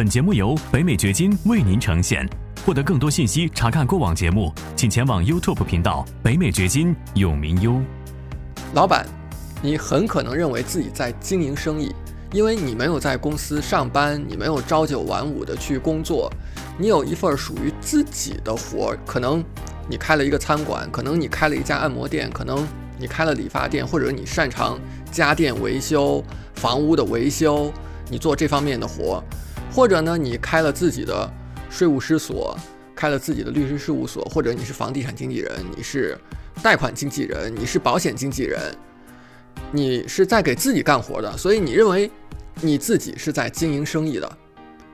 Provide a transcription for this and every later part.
本节目由北美掘金为您呈现。获得更多信息，查看过往节目，请前往 YouTube 频道“北美掘金”永明优。老板，你很可能认为自己在经营生意，因为你没有在公司上班，你没有朝九晚五的去工作，你有一份属于自己的活。可能你开了一个餐馆，可能你开了一家按摩店，可能你开了理发店，或者你擅长家电维修、房屋的维修，你做这方面的活，或者呢，你开了自己的税务师所，开了自己的律师事务所，或者你是房地产经纪人，你是贷款经纪人，你是保险经纪人，你是在给自己干活的，所以你认为你自己是在经营生意的。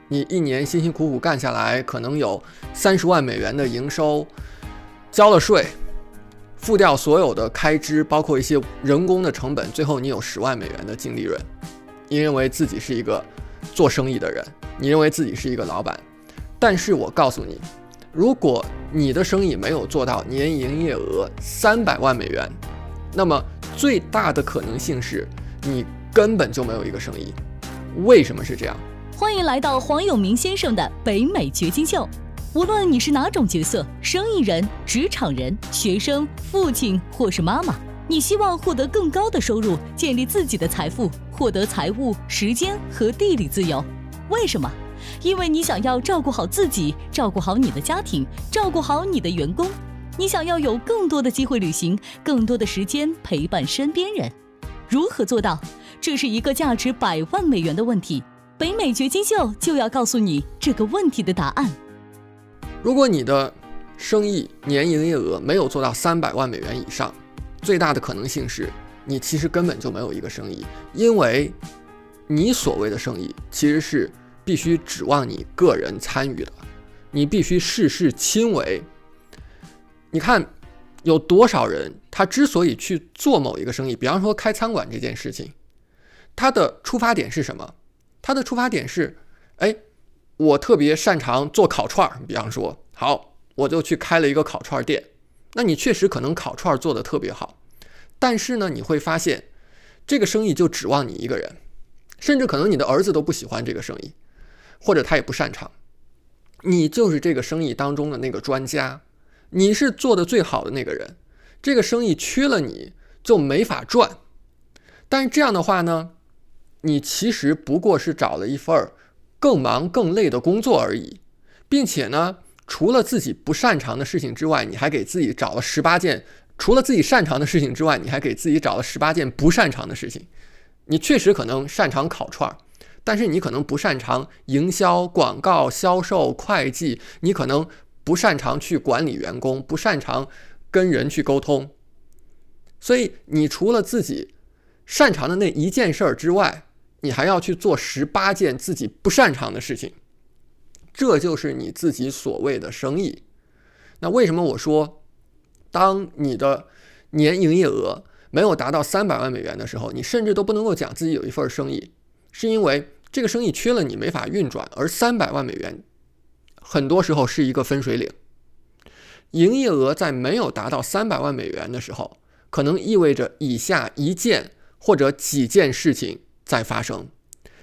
你一年辛辛苦苦干下来，可能有三十万美元的营收，交了税，付掉所有的开支，包括一些人工的成本，最后你有十万美元的净利润。你认为自己是一个做生意的人，你认为自己是一个老板，但是我告诉你，如果你的生意没有做到年营业额三百万美元，那么最大的可能性是你根本就没有一个生意。为什么是这样？欢迎来到黄永明先生的北美掘金秀。无论你是哪种角色，生意人、职场人、学生、父亲或是妈妈，你希望获得更高的收入，建立自己的财富，获得财务、时间和地理自由。为什么？因为你想要照顾好自己，照顾好你的家庭，照顾好你的员工。你想要有更多的机会旅行，更多的时间陪伴身边人。如何做到？这是一个价值百万美元的问题。北美掘金秀就要告诉你这个问题的答案。如果你的生意年营业额没有做到三百万美元以上，最大的可能性是你其实根本就没有一个生意，因为你所谓的生意其实是必须指望你个人参与的，你必须事事亲为。你看，有多少人他之所以去做某一个生意，比方说开餐馆这件事情，他的出发点是什么？他的出发点是，哎，我特别擅长做烤串儿，比方说，好，我就去开了一个烤串店。那你确实可能烤串儿做的特别好，但是呢，你会发现，这个生意就指望你一个人，甚至可能你的儿子都不喜欢这个生意，或者他也不擅长，你就是这个生意当中的那个专家，你是做的最好的那个人，这个生意缺了你就没法赚。但是这样的话呢？你其实不过是找了一份更忙更累的工作而已，并且呢，除了自己不擅长的事情之外，你还给自己找了十八件；除了自己擅长的事情之外，你还给自己找了十八件不擅长的事情。你确实可能擅长烤串儿，但是你可能不擅长营销、广告、销售、会计，你可能不擅长去管理员工，不擅长跟人去沟通。所以，你除了自己擅长的那一件事儿之外，你还要去做十八件自己不擅长的事情，这就是你自己所谓的生意。那为什么我说，当你的年营业额没有达到三百万美元的时候，你甚至都不能够讲自己有一份生意，是因为这个生意缺了你没法运转，而三百万美元很多时候是一个分水岭。营业额在没有达到三百万美元的时候，可能意味着以下一件或者几件事情。在发生，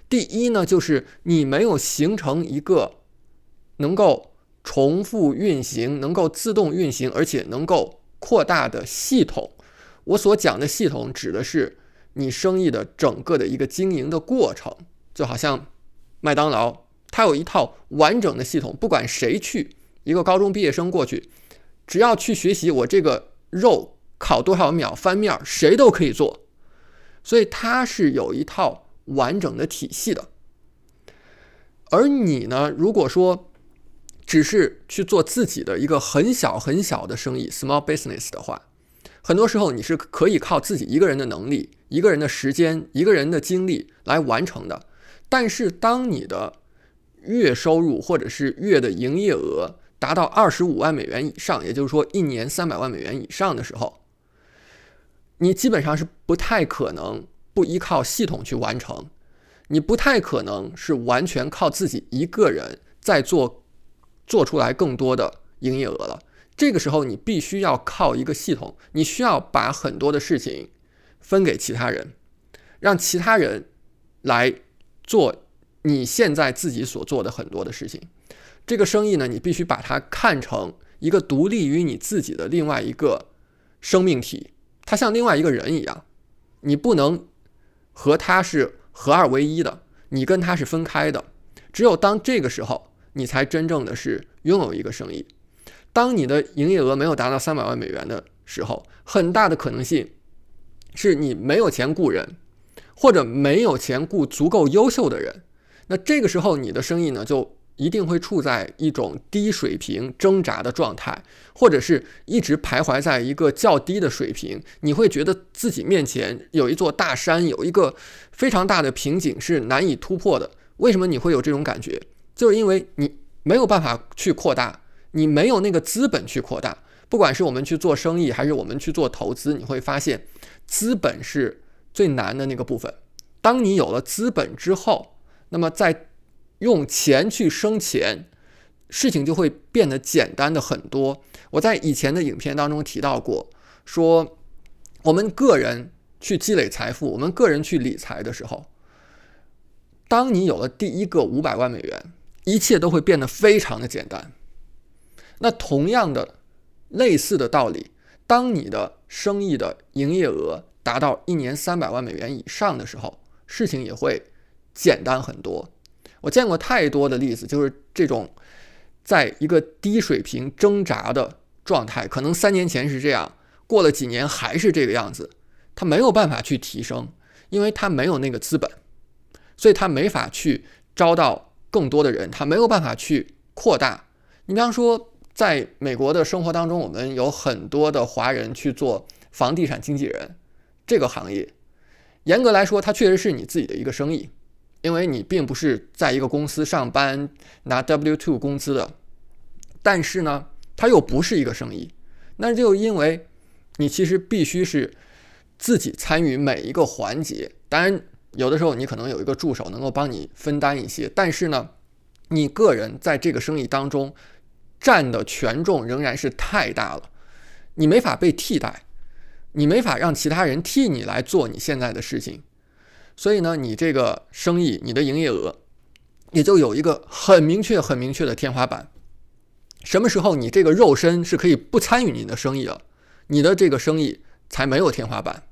第一呢，就是你没有形成一个能够重复运行、能够自动运行，而且能够扩大的系统。我所讲的系统，指的是你生意的整个的一个经营的过程。就好像麦当劳，它有一套完整的系统，不管谁去，一个高中毕业生过去，只要去学习我这个肉烤多少秒翻面，谁都可以做。所以它是有一套完整的体系的，而你呢，如果说只是去做自己的一个很小很小的生意 （small business） 的话，很多时候你是可以靠自己一个人的能力、一个人的时间、一个人的精力来完成的。但是，当你的月收入或者是月的营业额达到二十五万美元以上，也就是说一年三百万美元以上的时候，你基本上是不太可能不依靠系统去完成，你不太可能是完全靠自己一个人在做，做出来更多的营业额了。这个时候，你必须要靠一个系统，你需要把很多的事情分给其他人，让其他人来做你现在自己所做的很多的事情。这个生意呢，你必须把它看成一个独立于你自己的另外一个生命体，它像另外一个人一样，你不能和它是合二为一的，你跟它是分开的。只有当这个时候，你才真正的是拥有一个生意。当你的营业额没有达到三百万美元的时候，很大的可能性是你没有钱雇人，或者没有钱雇足够优秀的人。那这个时候，你的生意呢，就一定会处在一种低水平挣扎的状态，或者是一直徘徊在一个较低的水平。你会觉得自己面前有一座大山，有一个非常大的瓶颈是难以突破的。为什么你会有这种感觉？就是因为你没有办法去扩大，你没有那个资本去扩大。不管是我们去做生意，还是我们去做投资，你会发现，资本是最难的那个部分。当你有了资本之后，那么在用钱去生钱，事情就会变得简单的很多。我在以前的影片当中提到过，说我们个人去积累财富，我们个人去理财的时候。当你有了第一个五百万美元，一切都会变得非常的简单。那同样的、类似的道理，当你的生意的营业额达到一年三百万美元以上的时候，事情也会简单很多。我见过太多的例子，就是这种在一个低水平挣扎的状态，可能三年前是这样，过了几年还是这个样子，他没有办法去提升，因为他没有那个资本。所以他没法去招到更多的人，他没有办法去扩大。你比方说，在美国的生活当中，我们有很多的华人去做房地产经纪人这个行业。严格来说，它确实是你自己的一个生意，因为你并不是在一个公司上班拿 W two 工资的。但是呢，它又不是一个生意，那就因为你其实必须是自己参与每一个环节。当然。有的时候你可能有一个助手能够帮你分担一些，但是呢，你个人在这个生意当中占的权重仍然是太大了，你没法被替代，你没法让其他人替你来做你现在的事情，所以呢，你这个生意你的营业额也就有一个很明确、很明确的天花板。什么时候你这个肉身是可以不参与你的生意了，你的这个生意才没有天花板。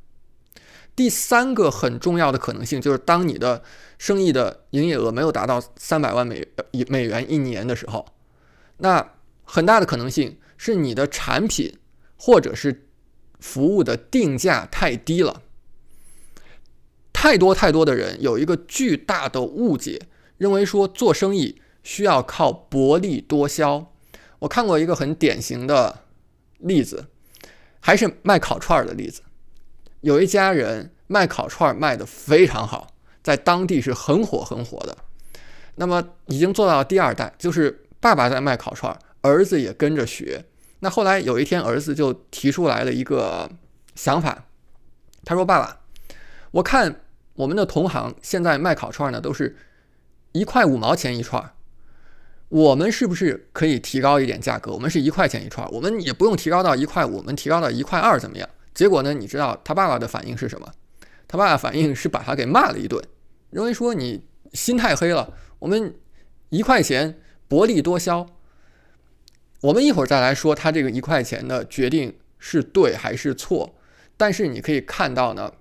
第三个很重要的可能性就是，当你的生意的营业额没有达到三百万美美元一年的时候，那很大的可能性是你的产品或者是服务的定价太低了。太多太多的人有一个巨大的误解，认为说做生意需要靠薄利多销。我看过一个很典型的例子，还是卖烤串的例子。有一家人卖烤串卖得非常好，在当地是很火很火的。那么已经做到第二代，就是爸爸在卖烤串，儿子也跟着学。那后来有一天，儿子就提出来了一个想法，他说：“爸爸，我看我们的同行现在卖烤串呢，都是一块五毛钱一串，我们是不是可以提高一点价格？我们是一块钱一串，我们也不用提高到一块五，我们提高到一块二怎么样？”结果呢？你知道他爸爸的反应是什么？他爸爸反应是把他给骂了一顿，认为说你心太黑了。我们一块钱薄利多销。我们一会儿再来说他这个一块钱的决定是对还是错。但是你可以看到呢，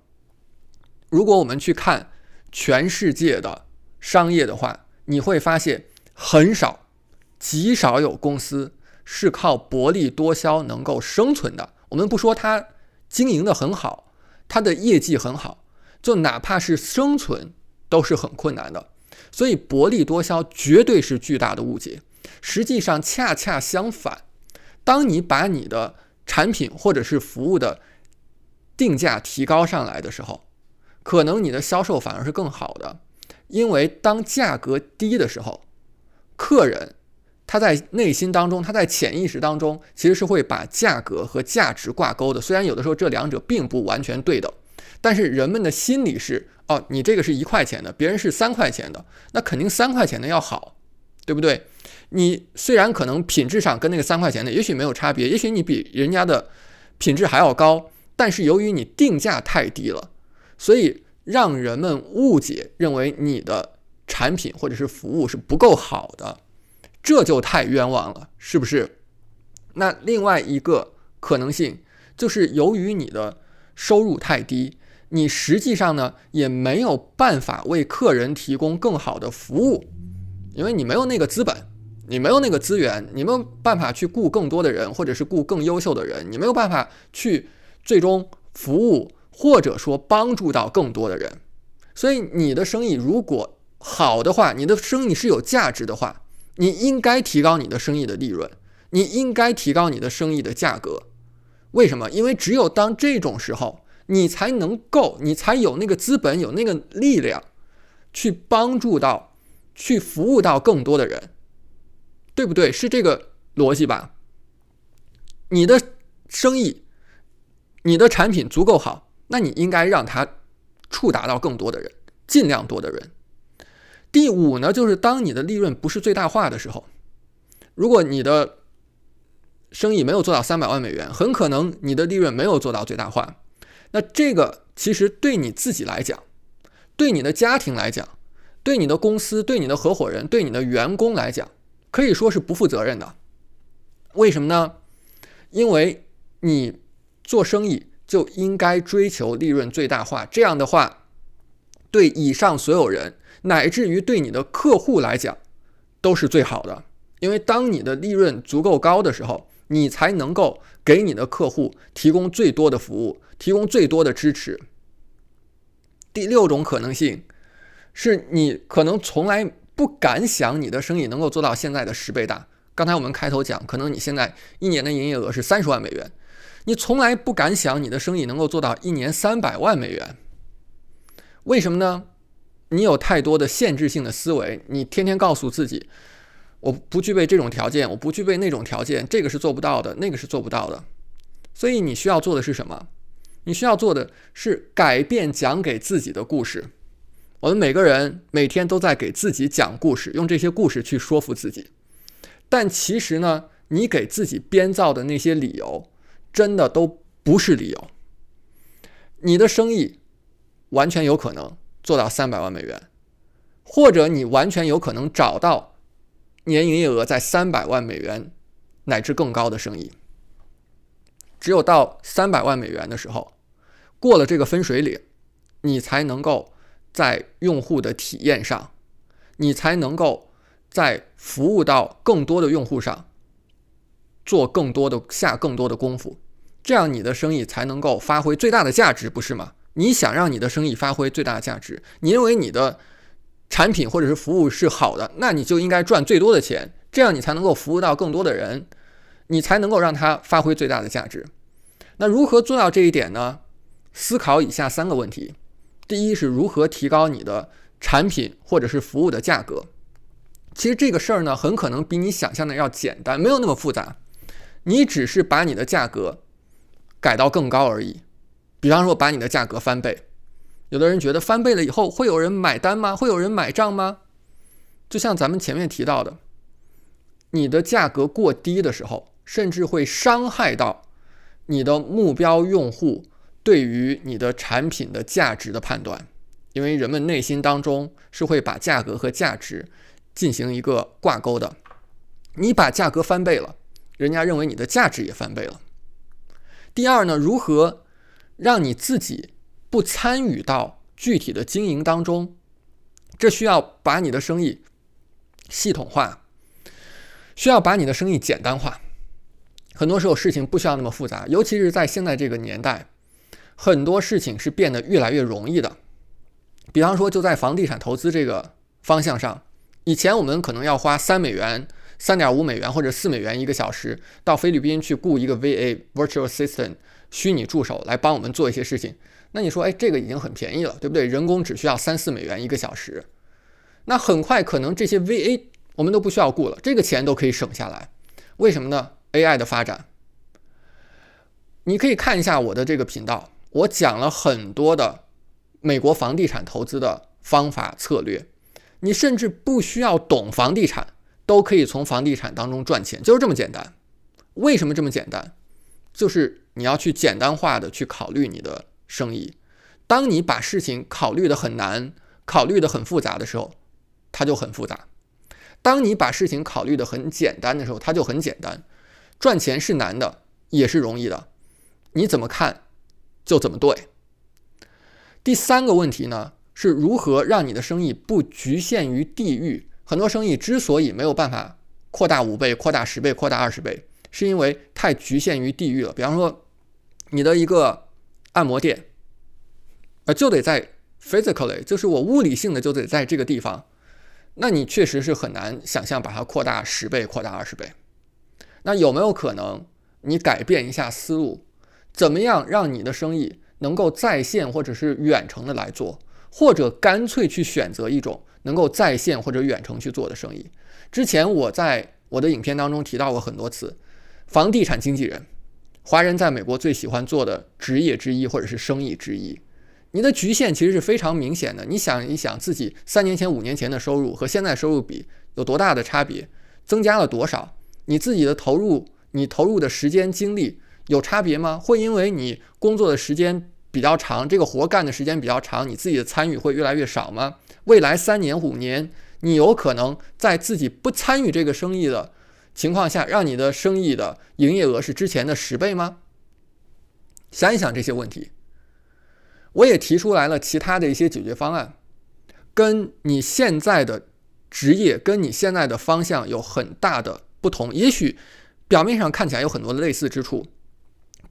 如果我们去看全世界的商业的话，你会发现很少、极少有公司是靠薄利多销能够生存的。我们不说它。经营的很好，它的业绩很好，就哪怕是生存都是很困难的。所以薄利多销绝对是巨大的误解。实际上恰恰相反，当你把你的产品或者是服务的定价提高上来的时候，可能你的销售反而是更好的。因为当价格低的时候，客人。他在内心当中，他在潜意识当中，其实是会把价格和价值挂钩的。虽然有的时候这两者并不完全对等，但是人们的心理是：哦，你这个是一块钱的，别人是三块钱的，那肯定三块钱的要好，对不对？你虽然可能品质上跟那个三块钱的也许没有差别，也许你比人家的品质还要高，但是由于你定价太低了，所以让人们误解，认为你的。产品或者是服务是不够好的，这就太冤枉了，是不是？那另外一个可能性就是由于你的收入太低，你实际上呢也没有办法为客人提供更好的服务，因为你没有那个资本，你没有那个资源，你没有办法去雇更多的人，或者是雇更优秀的人，你没有办法去最终服务或者说帮助到更多的人。所以你的生意如果好的话，你的生意是有价值的话，你应该提高你的生意的利润，你应该提高你的生意的价格。为什么？因为只有当这种时候，你才能够，你才有那个资本，有那个力量，去帮助到，去服务到更多的人，对不对？是这个逻辑吧？你的生意，你的产品足够好，那你应该让它触达到更多的人，尽量多的人。第五呢，就是当你的利润不是最大化的时候，如果你的生意没有做到三百万美元，很可能你的利润没有做到最大化。那这个其实对你自己来讲，对你的家庭来讲，对你的公司、对你的合伙人、对你的员工来讲，可以说是不负责任的。为什么呢？因为你做生意就应该追求利润最大化，这样的话，对以上所有人。乃至于对你的客户来讲，都是最好的，因为当你的利润足够高的时候，你才能够给你的客户提供最多的服务，提供最多的支持。第六种可能性，是你可能从来不敢想你的生意能够做到现在的十倍大。刚才我们开头讲，可能你现在一年的营业额是三十万美元，你从来不敢想你的生意能够做到一年三百万美元。为什么呢？你有太多的限制性的思维，你天天告诉自己，我不具备这种条件，我不具备那种条件，这个是做不到的，那个是做不到的。所以你需要做的是什么？你需要做的是改变讲给自己的故事。我们每个人每天都在给自己讲故事，用这些故事去说服自己。但其实呢，你给自己编造的那些理由，真的都不是理由。你的生意完全有可能。做到三百万美元，或者你完全有可能找到年营业额在三百万美元乃至更高的生意。只有到三百万美元的时候，过了这个分水岭，你才能够在用户的体验上，你才能够在服务到更多的用户上做更多的下更多的功夫，这样你的生意才能够发挥最大的价值，不是吗？你想让你的生意发挥最大价值，你认为你的产品或者是服务是好的，那你就应该赚最多的钱，这样你才能够服务到更多的人，你才能够让它发挥最大的价值。那如何做到这一点呢？思考以下三个问题：第一是如何提高你的产品或者是服务的价格。其实这个事儿呢，很可能比你想象的要简单，没有那么复杂，你只是把你的价格改到更高而已。比方说，把你的价格翻倍，有的人觉得翻倍了以后会有人买单吗？会有人买账吗？就像咱们前面提到的，你的价格过低的时候，甚至会伤害到你的目标用户对于你的产品的价值的判断，因为人们内心当中是会把价格和价值进行一个挂钩的。你把价格翻倍了，人家认为你的价值也翻倍了。第二呢，如何？让你自己不参与到具体的经营当中，这需要把你的生意系统化，需要把你的生意简单化。很多时候事情不需要那么复杂，尤其是在现在这个年代，很多事情是变得越来越容易的。比方说，就在房地产投资这个方向上，以前我们可能要花三美元、三点五美元或者四美元一个小时到菲律宾去雇一个 VA Virtual Assistant。虚拟助手来帮我们做一些事情，那你说，哎，这个已经很便宜了，对不对？人工只需要三四美元一个小时，那很快可能这些 VA 我们都不需要雇了，这个钱都可以省下来。为什么呢？AI 的发展，你可以看一下我的这个频道，我讲了很多的美国房地产投资的方法策略，你甚至不需要懂房地产，都可以从房地产当中赚钱，就是这么简单。为什么这么简单？就是你要去简单化的去考虑你的生意。当你把事情考虑的很难、考虑的很复杂的时候，它就很复杂；当你把事情考虑的很简单的时候，它就很简单。赚钱是难的，也是容易的，你怎么看就怎么对。第三个问题呢，是如何让你的生意不局限于地域？很多生意之所以没有办法扩大五倍、扩大十倍、扩大二十倍，是因为太局限于地域了。比方说，你的一个按摩店，呃，就得在 physically，就是我物理性的就得在这个地方，那你确实是很难想象把它扩大十倍、扩大二十倍。那有没有可能你改变一下思路，怎么样让你的生意？能够在线或者是远程的来做，或者干脆去选择一种能够在线或者远程去做的生意。之前我在我的影片当中提到过很多次，房地产经纪人，华人在美国最喜欢做的职业之一或者是生意之一。你的局限其实是非常明显的。你想一想自己三年前、五年前的收入和现在收入比有多大的差别，增加了多少？你自己的投入，你投入的时间精力。有差别吗？会因为你工作的时间比较长，这个活干的时间比较长，你自己的参与会越来越少吗？未来三年、五年，你有可能在自己不参与这个生意的情况下，让你的生意的营业额是之前的十倍吗？想一想这些问题，我也提出来了其他的一些解决方案，跟你现在的职业、跟你现在的方向有很大的不同，也许表面上看起来有很多的类似之处。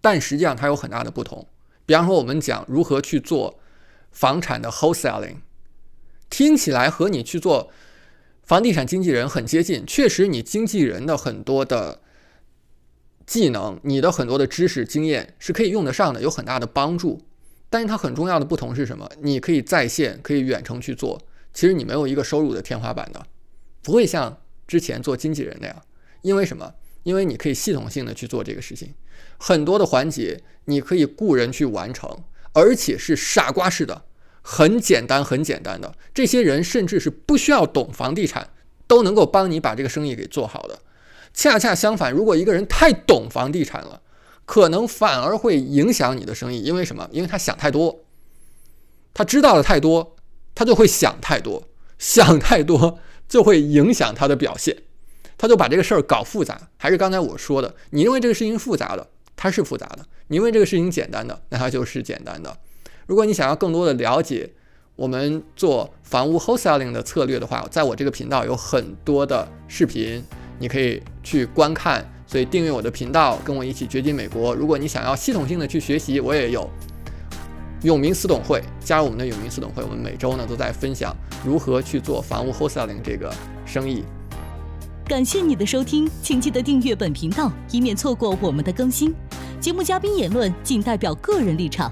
但实际上它有很大的不同。比方说，我们讲如何去做房产的 wholesaling，听起来和你去做房地产经纪人很接近。确实，你经纪人的很多的技能、你的很多的知识经验是可以用得上的，有很大的帮助。但是它很重要的不同是什么？你可以在线，可以远程去做。其实你没有一个收入的天花板的，不会像之前做经纪人那样。因为什么？因为你可以系统性的去做这个事情。很多的环节你可以雇人去完成，而且是傻瓜式的，很简单很简单的。这些人甚至是不需要懂房地产，都能够帮你把这个生意给做好的。恰恰相反，如果一个人太懂房地产了，可能反而会影响你的生意。因为什么？因为他想太多，他知道的太多，他就会想太多，想太多就会影响他的表现，他就把这个事儿搞复杂。还是刚才我说的，你认为这个事情复杂的。它是复杂的，你认为这个事情简单的，那它就是简单的。如果你想要更多的了解我们做房屋 wholesaling 的策略的话，在我这个频道有很多的视频，你可以去观看。所以订阅我的频道，跟我一起掘金美国。如果你想要系统性的去学习，我也有永明私董会，加入我们的永明私董会，我们每周呢都在分享如何去做房屋 wholesaling 这个生意。感谢你的收听，请记得订阅本频道，以免错过我们的更新。节目嘉宾言论仅代表个人立场。